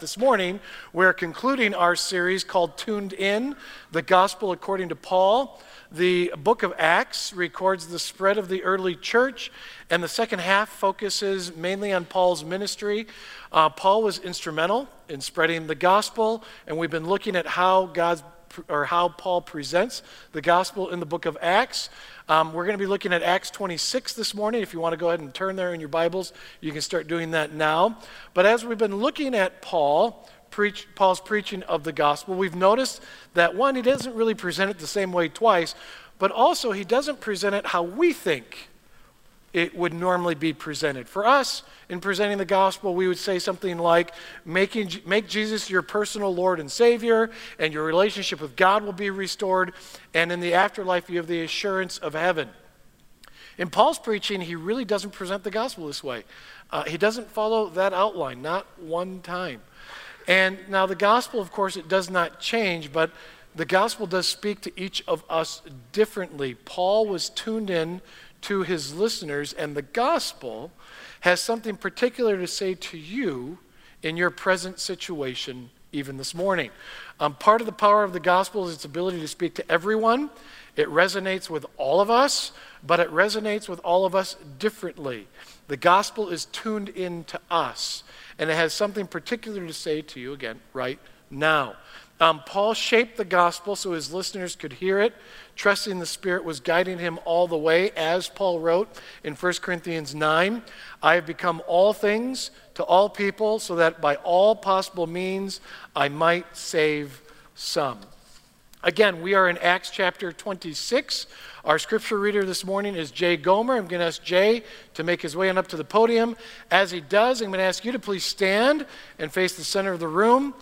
this morning, we're concluding our series called Tuned In The Gospel According to Paul. The book of Acts records the spread of the early church, and the second half focuses mainly on Paul's ministry. Uh, Paul was instrumental in spreading the gospel, and we've been looking at how God's or how Paul presents the gospel in the book of Acts. Um, we're going to be looking at Acts 26 this morning. If you want to go ahead and turn there in your Bibles, you can start doing that now. But as we've been looking at Paul, preach, Paul's preaching of the gospel, we've noticed that one, he doesn't really present it the same way twice, but also he doesn't present it how we think it would normally be presented. For us, in presenting the gospel, we would say something like, Making, Make Jesus your personal Lord and Savior, and your relationship with God will be restored, and in the afterlife, you have the assurance of heaven. In Paul's preaching, he really doesn't present the gospel this way. Uh, he doesn't follow that outline, not one time. And now, the gospel, of course, it does not change, but the gospel does speak to each of us differently. Paul was tuned in to his listeners, and the gospel has something particular to say to you in your present situation, even this morning. Um, part of the power of the gospel is its ability to speak to everyone. It resonates with all of us, but it resonates with all of us differently. The gospel is tuned in to us, and it has something particular to say to you, again, right now. Um, Paul shaped the gospel so his listeners could hear it. Trusting the Spirit was guiding him all the way, as Paul wrote in 1 Corinthians 9 I have become all things to all people, so that by all possible means I might save some. Again, we are in Acts chapter 26. Our scripture reader this morning is Jay Gomer. I'm going to ask Jay to make his way on up to the podium. As he does, I'm going to ask you to please stand and face the center of the room.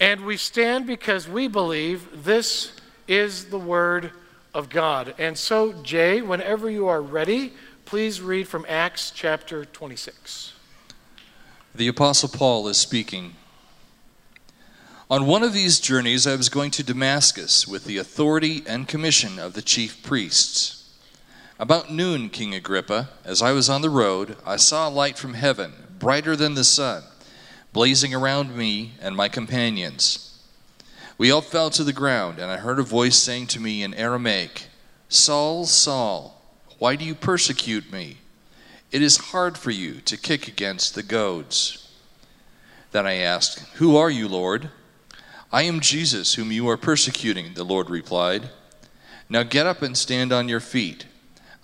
And we stand because we believe this is the Word of God. And so, Jay, whenever you are ready, please read from Acts chapter 26. The Apostle Paul is speaking. On one of these journeys, I was going to Damascus with the authority and commission of the chief priests. About noon, King Agrippa, as I was on the road, I saw a light from heaven, brighter than the sun blazing around me and my companions. We all fell to the ground, and I heard a voice saying to me in Aramaic, Saul, Saul, why do you persecute me? It is hard for you to kick against the goads. Then I asked, Who are you, Lord? I am Jesus, whom you are persecuting, the Lord replied. Now get up and stand on your feet.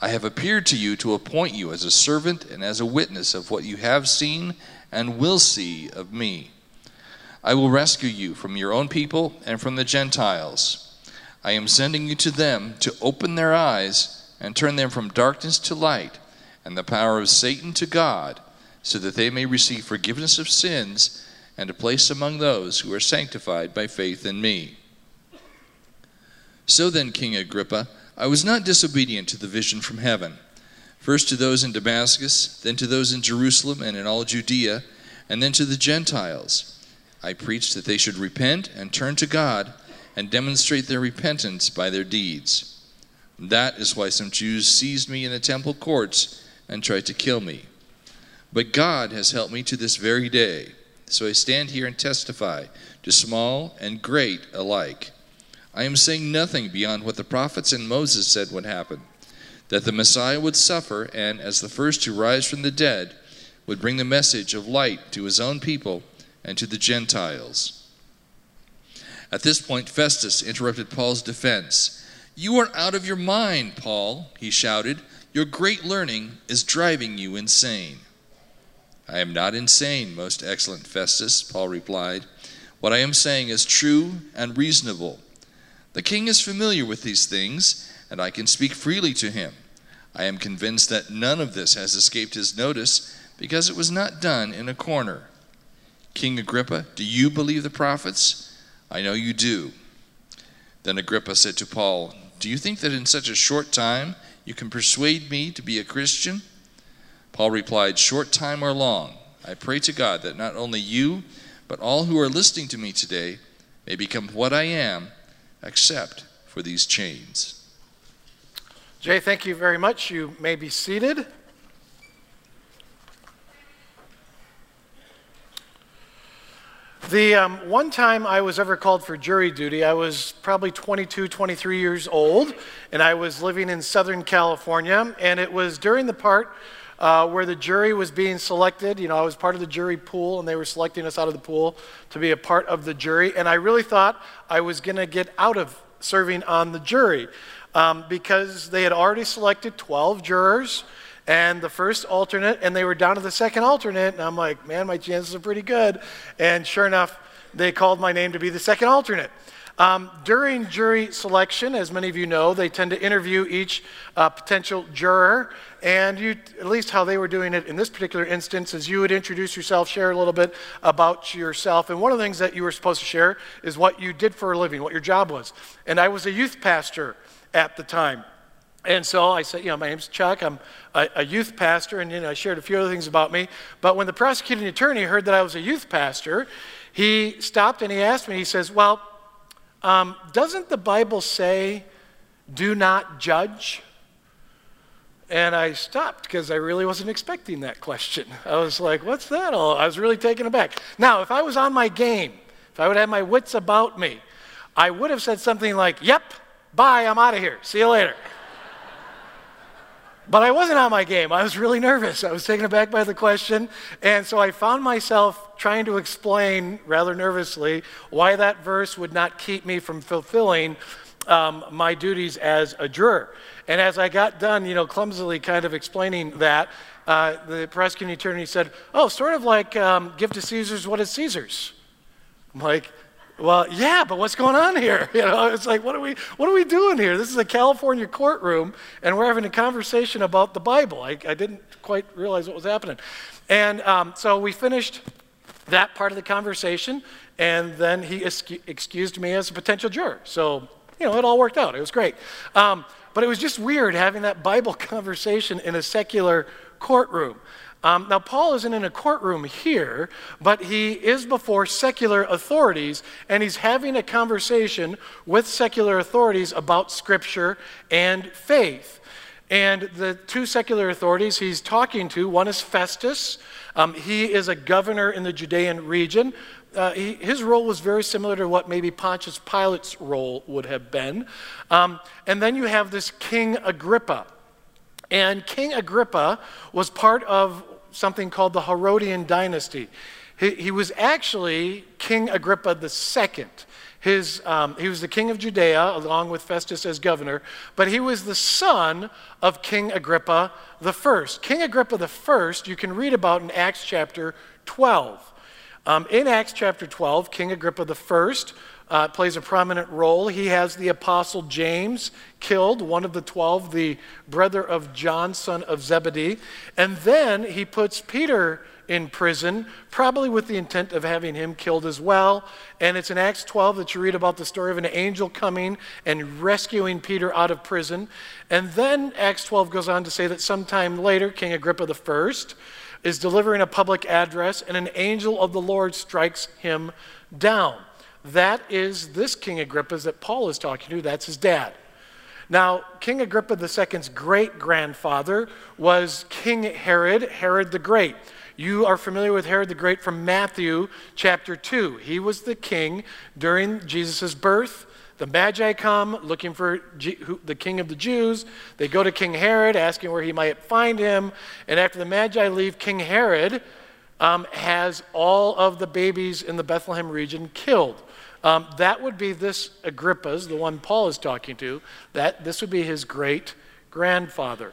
I have appeared to you to appoint you as a servant and as a witness of what you have seen and will see of me. I will rescue you from your own people and from the Gentiles. I am sending you to them to open their eyes and turn them from darkness to light and the power of Satan to God, so that they may receive forgiveness of sins and a place among those who are sanctified by faith in me. So then, King Agrippa, I was not disobedient to the vision from heaven first to those in Damascus, then to those in Jerusalem and in all Judea, and then to the Gentiles. I preached that they should repent and turn to God and demonstrate their repentance by their deeds. That is why some Jews seized me in the temple courts and tried to kill me. But God has helped me to this very day. So I stand here and testify to small and great alike. I am saying nothing beyond what the prophets and Moses said would happen that the Messiah would suffer and, as the first to rise from the dead, would bring the message of light to his own people and to the Gentiles. At this point, Festus interrupted Paul's defense. You are out of your mind, Paul, he shouted. Your great learning is driving you insane. I am not insane, most excellent Festus, Paul replied. What I am saying is true and reasonable. The king is familiar with these things and I can speak freely to him. I am convinced that none of this has escaped his notice because it was not done in a corner. King Agrippa, do you believe the prophets? I know you do. Then Agrippa said to Paul, Do you think that in such a short time you can persuade me to be a Christian? Paul replied, Short time or long, I pray to God that not only you, but all who are listening to me today may become what I am, except for these chains. Jay, thank you very much. You may be seated. The um, one time I was ever called for jury duty, I was probably 22, 23 years old, and I was living in Southern California, and it was during the part uh, where the jury was being selected. You know, I was part of the jury pool, and they were selecting us out of the pool to be a part of the jury, and I really thought I was going to get out of serving on the jury um, because they had already selected 12 jurors and the first alternate, and they were down to the second alternate. And I'm like, man, my chances are pretty good. And sure enough, they called my name to be the second alternate. Um, during jury selection, as many of you know, they tend to interview each uh, potential juror. And you, at least how they were doing it in this particular instance, is you would introduce yourself, share a little bit about yourself. And one of the things that you were supposed to share is what you did for a living, what your job was. And I was a youth pastor at the time. And so I said, you know, my name's Chuck. I'm a, a, youth pastor, and you know, I shared a few other things about me. But when the prosecuting attorney heard that I was a youth pastor, he stopped and he asked me. He says, "Well, um, doesn't the Bible say, do not judge?" And I stopped because I really wasn't expecting that question. I was like, "What's that all?" I was really taken aback. Now, if I was on my game, if I would have my wits about me, I would have said something like, "Yep, bye, I'm out of here. See you later." But I wasn't on my game. I was really nervous. I was taken aback by the question. And so I found myself trying to explain rather nervously why that verse would not keep me from fulfilling um, my duties as a juror. And as I got done, you know, clumsily kind of explaining that, uh, the prosecuting attorney said, Oh, sort of like um, give to Caesar's what is Caesar's. I'm like, well, yeah, but what's going on here? You know, it's like, what are we, what are we doing here? This is a California courtroom, and we're having a conversation about the Bible. I, I didn't quite realize what was happening. And um, so we finished that part of the conversation, and then he excused me as a potential juror. So, you know, it all worked out. It was great. Um, but it was just weird having that Bible conversation in a secular courtroom. Um, now, Paul isn't in a courtroom here, but he is before secular authorities, and he's having a conversation with secular authorities about Scripture and faith. And the two secular authorities he's talking to one is Festus. Um, he is a governor in the Judean region. Uh, he, his role was very similar to what maybe Pontius Pilate's role would have been. Um, and then you have this King Agrippa. And King Agrippa was part of something called the Herodian dynasty. He, he was actually King Agrippa II. His, um, he was the king of Judea, along with Festus as governor, but he was the son of King Agrippa I. King Agrippa I, you can read about in Acts chapter 12. Um, in Acts chapter 12, King Agrippa I uh, plays a prominent role. He has the apostle James killed, one of the 12, the brother of John, son of Zebedee. And then he puts Peter in prison, probably with the intent of having him killed as well. And it's in Acts 12 that you read about the story of an angel coming and rescuing Peter out of prison. And then Acts 12 goes on to say that sometime later, King Agrippa I is delivering a public address, and an angel of the Lord strikes him down. That is this King Agrippa that Paul is talking to. That's his dad. Now, King Agrippa II's great grandfather was King Herod, Herod the Great. You are familiar with Herod the Great from Matthew chapter 2. He was the king during Jesus' birth. The Magi come looking for G- who, the king of the Jews. They go to King Herod asking where he might find him. And after the Magi leave, King Herod um, has all of the babies in the Bethlehem region killed. Um, that would be this Agrippa's, the one Paul is talking to. That this would be his great grandfather.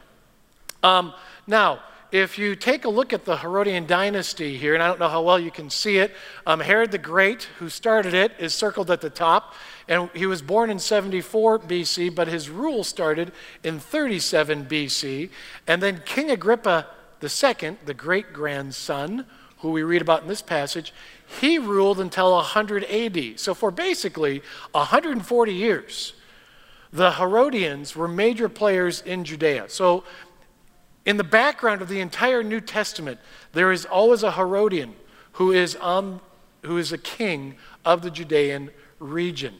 Um, now, if you take a look at the Herodian dynasty here, and I don't know how well you can see it, um, Herod the Great, who started it, is circled at the top. And he was born in 74 BC, but his rule started in 37 BC. And then King Agrippa II, the great grandson, who we read about in this passage, he ruled until 100 AD. So, for basically 140 years, the Herodians were major players in Judea. So, in the background of the entire New Testament, there is always a Herodian who is, on, who is a king of the Judean region.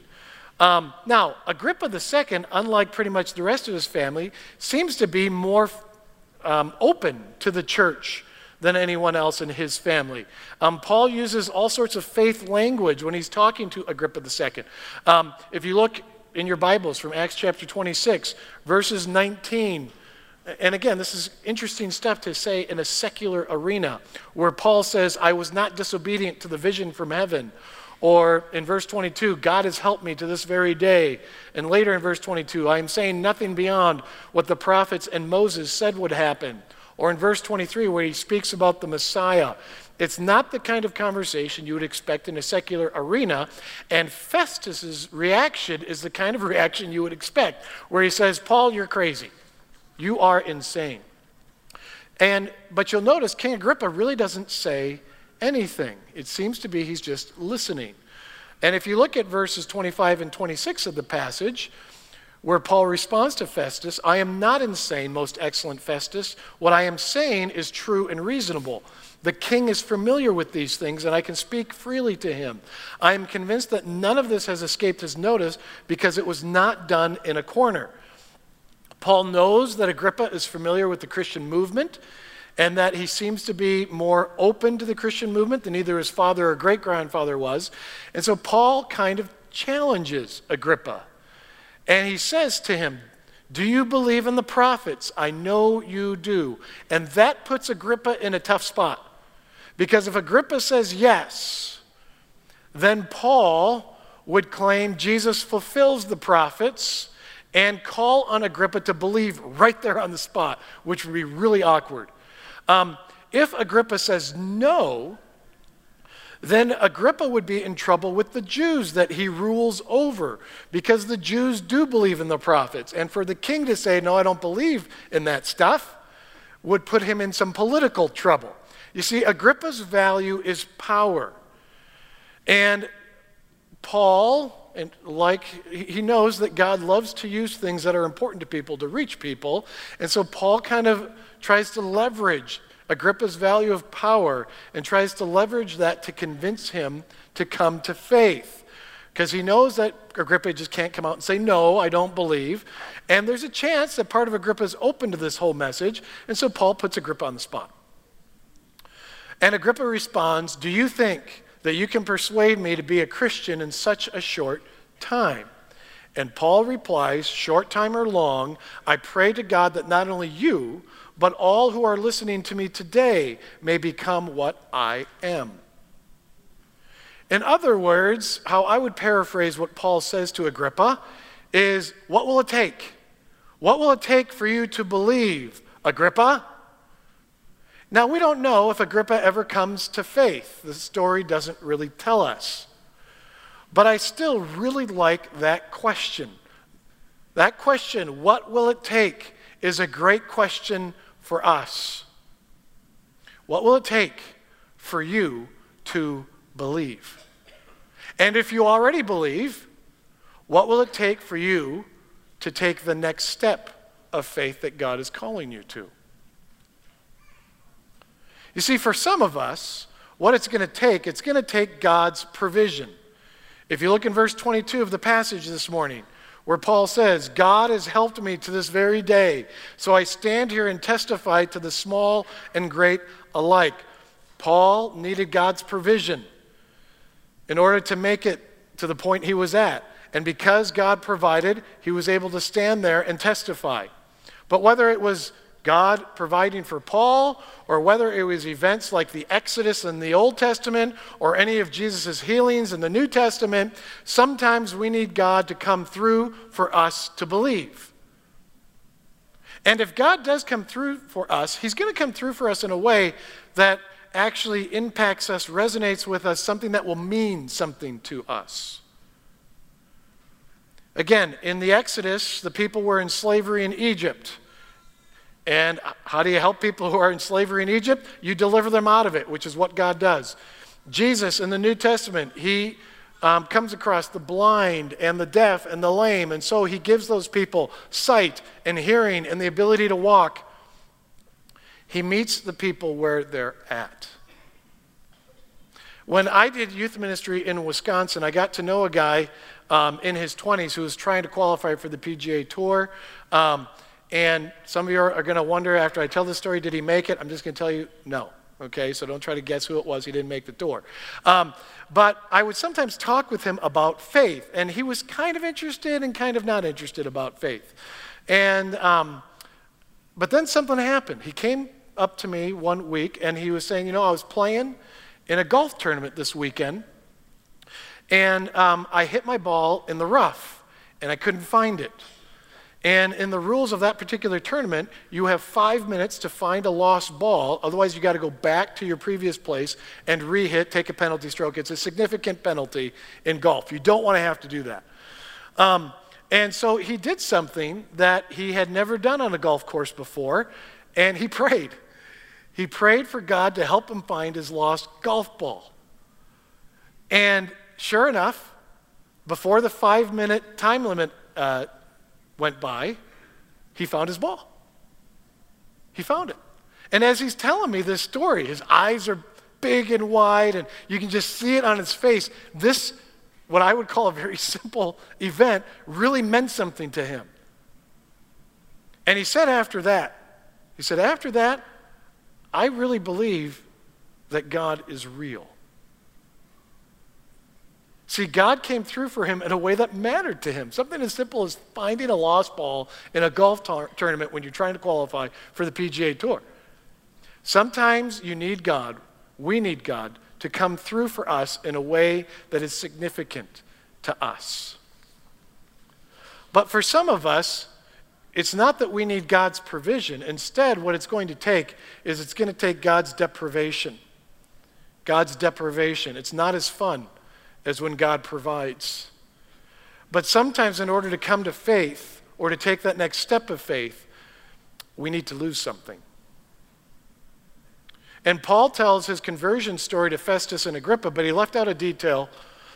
Um, now, Agrippa II, unlike pretty much the rest of his family, seems to be more um, open to the church than anyone else in his family. Um, Paul uses all sorts of faith language when he's talking to Agrippa II. Um, if you look in your Bibles from Acts chapter 26, verses 19, and again, this is interesting stuff to say in a secular arena where Paul says, I was not disobedient to the vision from heaven. Or in verse 22, God has helped me to this very day. And later in verse 22, I am saying nothing beyond what the prophets and Moses said would happen. Or in verse 23, where he speaks about the Messiah. It's not the kind of conversation you would expect in a secular arena. And Festus's reaction is the kind of reaction you would expect, where he says, Paul, you're crazy. You are insane. And, but you'll notice King Agrippa really doesn't say anything. It seems to be he's just listening. And if you look at verses 25 and 26 of the passage, where Paul responds to Festus, I am not insane, most excellent Festus. What I am saying is true and reasonable. The king is familiar with these things, and I can speak freely to him. I am convinced that none of this has escaped his notice because it was not done in a corner. Paul knows that Agrippa is familiar with the Christian movement and that he seems to be more open to the Christian movement than either his father or great grandfather was. And so Paul kind of challenges Agrippa. And he says to him, Do you believe in the prophets? I know you do. And that puts Agrippa in a tough spot. Because if Agrippa says yes, then Paul would claim Jesus fulfills the prophets and call on Agrippa to believe right there on the spot, which would be really awkward. Um, if Agrippa says no, then Agrippa would be in trouble with the Jews that he rules over because the Jews do believe in the prophets. And for the king to say, No, I don't believe in that stuff, would put him in some political trouble. You see, Agrippa's value is power. And Paul and like he knows that God loves to use things that are important to people to reach people. And so Paul kind of tries to leverage Agrippa's value of power and tries to leverage that to convince him to come to faith. Because he knows that Agrippa just can't come out and say, No, I don't believe. And there's a chance that part of Agrippa is open to this whole message. And so Paul puts Agrippa on the spot. And Agrippa responds, Do you think that you can persuade me to be a Christian in such a short time. And Paul replies, short time or long, I pray to God that not only you, but all who are listening to me today may become what I am. In other words, how I would paraphrase what Paul says to Agrippa is what will it take? What will it take for you to believe, Agrippa? Now, we don't know if Agrippa ever comes to faith. The story doesn't really tell us. But I still really like that question. That question, what will it take, is a great question for us. What will it take for you to believe? And if you already believe, what will it take for you to take the next step of faith that God is calling you to? You see, for some of us, what it's going to take, it's going to take God's provision. If you look in verse 22 of the passage this morning, where Paul says, God has helped me to this very day, so I stand here and testify to the small and great alike. Paul needed God's provision in order to make it to the point he was at. And because God provided, he was able to stand there and testify. But whether it was God providing for Paul, or whether it was events like the Exodus in the Old Testament or any of Jesus' healings in the New Testament, sometimes we need God to come through for us to believe. And if God does come through for us, He's going to come through for us in a way that actually impacts us, resonates with us, something that will mean something to us. Again, in the Exodus, the people were in slavery in Egypt. And how do you help people who are in slavery in Egypt? You deliver them out of it, which is what God does. Jesus in the New Testament, he um, comes across the blind and the deaf and the lame, and so he gives those people sight and hearing and the ability to walk. He meets the people where they're at. When I did youth ministry in Wisconsin, I got to know a guy um, in his 20s who was trying to qualify for the PGA Tour. Um, and some of you are, are going to wonder after I tell this story, did he make it? I'm just going to tell you, no. Okay, so don't try to guess who it was. He didn't make the door. Um, but I would sometimes talk with him about faith, and he was kind of interested and kind of not interested about faith. And um, but then something happened. He came up to me one week and he was saying, You know, I was playing in a golf tournament this weekend and um, I hit my ball in the rough and I couldn't find it. And in the rules of that particular tournament, you have five minutes to find a lost ball. Otherwise, you got to go back to your previous place and re-hit, take a penalty stroke. It's a significant penalty in golf. You don't want to have to do that. Um, and so he did something that he had never done on a golf course before, and he prayed. He prayed for God to help him find his lost golf ball. And sure enough, before the five minute time limit uh, went by, he found his ball. He found it. And as he's telling me this story, his eyes are big and wide, and you can just see it on his face. This what I would call a very simple event really meant something to him. And he said after that, he said, after that, I really believe that God is real. See, God came through for him in a way that mattered to him. Something as simple as finding a lost ball in a golf tar- tournament when you're trying to qualify for the PGA Tour. Sometimes you need God, we need God to come through for us in a way that is significant to us. But for some of us, it's not that we need God's provision. Instead, what it's going to take is it's going to take God's deprivation. God's deprivation. It's not as fun as when God provides. But sometimes, in order to come to faith or to take that next step of faith, we need to lose something. And Paul tells his conversion story to Festus and Agrippa, but he left out a detail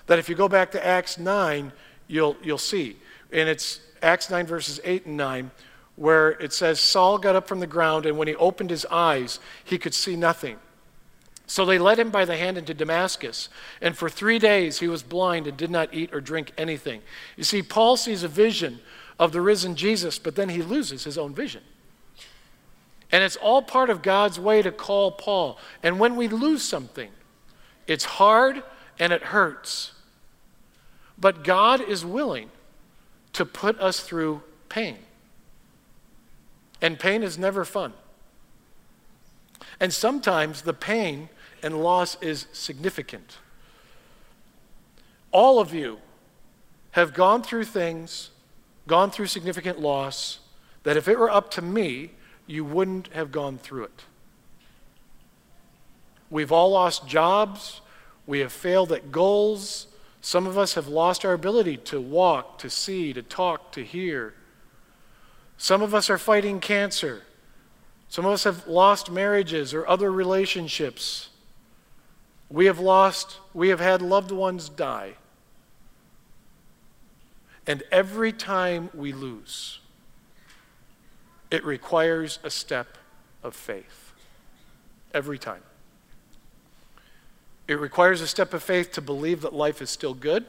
that if you go back to Acts 9, you'll, you'll see. And it's Acts 9, verses 8 and 9, where it says, Saul got up from the ground, and when he opened his eyes, he could see nothing. So they led him by the hand into Damascus, and for three days he was blind and did not eat or drink anything. You see, Paul sees a vision of the risen Jesus, but then he loses his own vision. And it's all part of God's way to call Paul. And when we lose something, it's hard and it hurts. But God is willing to put us through pain. And pain is never fun. And sometimes the pain and loss is significant. All of you have gone through things, gone through significant loss, that if it were up to me, you wouldn't have gone through it. We've all lost jobs. We have failed at goals. Some of us have lost our ability to walk, to see, to talk, to hear. Some of us are fighting cancer. Some of us have lost marriages or other relationships. We have lost, we have had loved ones die. And every time we lose, it requires a step of faith. Every time. It requires a step of faith to believe that life is still good.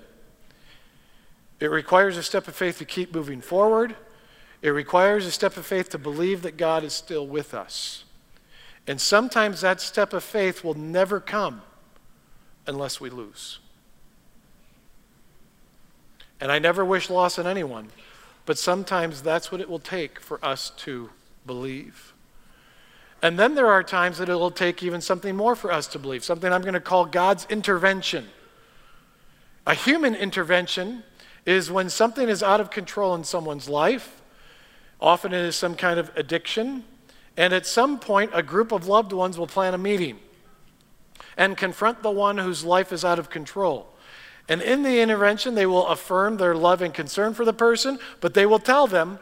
It requires a step of faith to keep moving forward. It requires a step of faith to believe that God is still with us. And sometimes that step of faith will never come unless we lose. And I never wish loss on anyone. But sometimes that's what it will take for us to believe. And then there are times that it will take even something more for us to believe, something I'm going to call God's intervention. A human intervention is when something is out of control in someone's life. Often it is some kind of addiction. And at some point, a group of loved ones will plan a meeting and confront the one whose life is out of control. And in the intervention, they will affirm their love and concern for the person, but they will tell them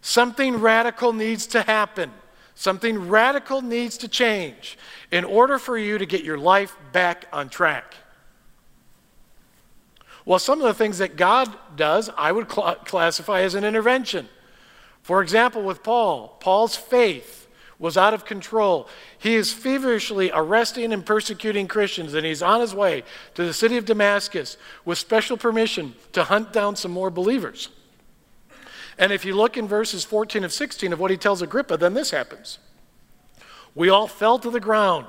something radical needs to happen. Something radical needs to change in order for you to get your life back on track. Well, some of the things that God does, I would cl- classify as an intervention. For example, with Paul, Paul's faith was out of control. He is feverishly arresting and persecuting Christians, and he's on his way to the city of Damascus with special permission to hunt down some more believers. And if you look in verses 14 of 16 of what he tells Agrippa, then this happens. We all fell to the ground,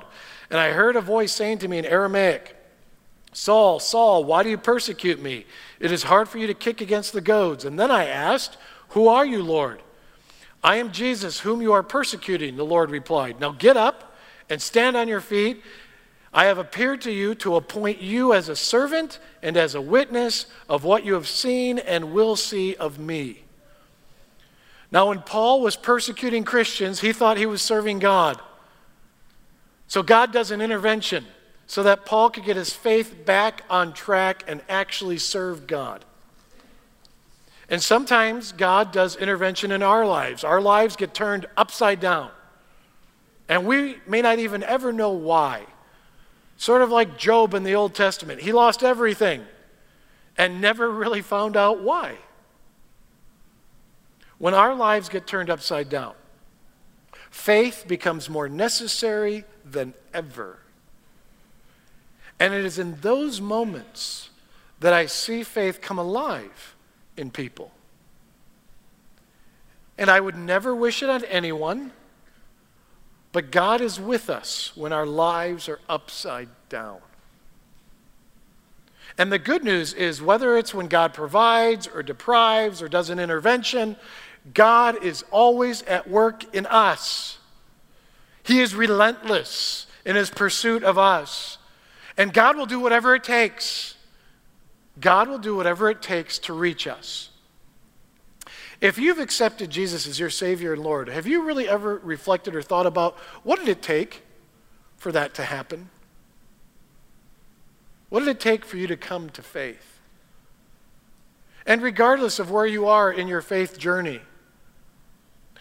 and I heard a voice saying to me in Aramaic, Saul, Saul, why do you persecute me? It is hard for you to kick against the goads. And then I asked, Who are you, Lord? I am Jesus, whom you are persecuting, the Lord replied. Now get up and stand on your feet. I have appeared to you to appoint you as a servant and as a witness of what you have seen and will see of me. Now, when Paul was persecuting Christians, he thought he was serving God. So God does an intervention so that Paul could get his faith back on track and actually serve God. And sometimes God does intervention in our lives. Our lives get turned upside down. And we may not even ever know why. Sort of like Job in the Old Testament. He lost everything and never really found out why. When our lives get turned upside down, faith becomes more necessary than ever. And it is in those moments that I see faith come alive in people. And I would never wish it on anyone, but God is with us when our lives are upside down. And the good news is whether it's when God provides or deprives or does an intervention, God is always at work in us. He is relentless in his pursuit of us. And God will do whatever it takes. God will do whatever it takes to reach us. If you've accepted Jesus as your Savior and Lord, have you really ever reflected or thought about what did it take for that to happen? What did it take for you to come to faith? And regardless of where you are in your faith journey,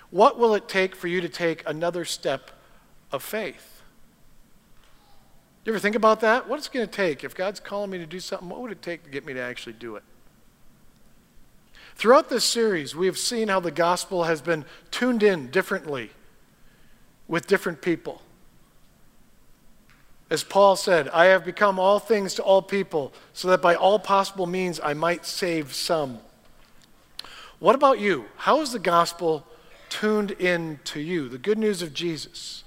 what will it take for you to take another step of faith? You ever think about that? What's it going to take? If God's calling me to do something, what would it take to get me to actually do it? Throughout this series, we have seen how the gospel has been tuned in differently with different people. As Paul said, I have become all things to all people, so that by all possible means I might save some. What about you? How is the gospel tuned in to you? The good news of Jesus.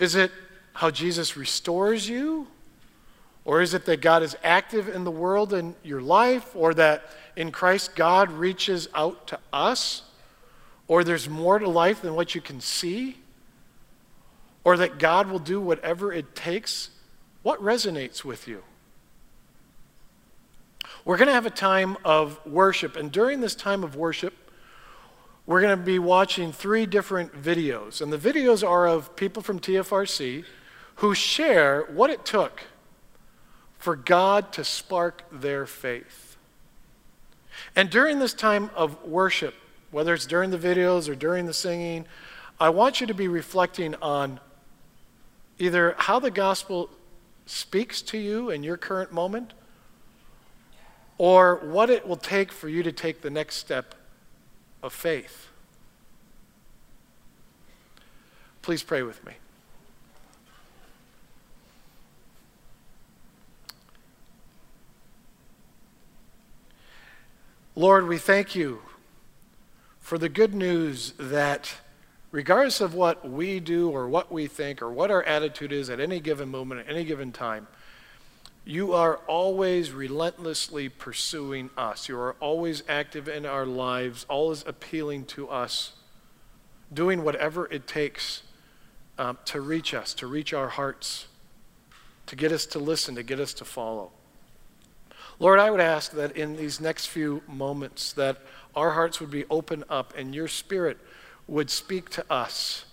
Is it how Jesus restores you? Or is it that God is active in the world in your life? Or that in Christ God reaches out to us? Or there's more to life than what you can see? Or that God will do whatever it takes? What resonates with you? We're going to have a time of worship, and during this time of worship, we're going to be watching three different videos. And the videos are of people from TFRC who share what it took for God to spark their faith. And during this time of worship, whether it's during the videos or during the singing, I want you to be reflecting on either how the gospel speaks to you in your current moment or what it will take for you to take the next step of faith. Please pray with me. Lord, we thank you for the good news that regardless of what we do or what we think or what our attitude is at any given moment, at any given time, you are always relentlessly pursuing us. You are always active in our lives, always appealing to us, doing whatever it takes um, to reach us, to reach our hearts, to get us to listen, to get us to follow. Lord, I would ask that in these next few moments that our hearts would be open up and your spirit would speak to us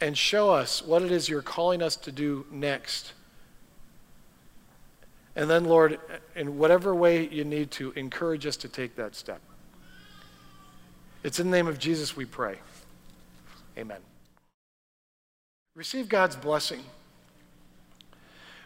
and show us what it is you're calling us to do next. And then, Lord, in whatever way you need to, encourage us to take that step. It's in the name of Jesus we pray. Amen. Receive God's blessing.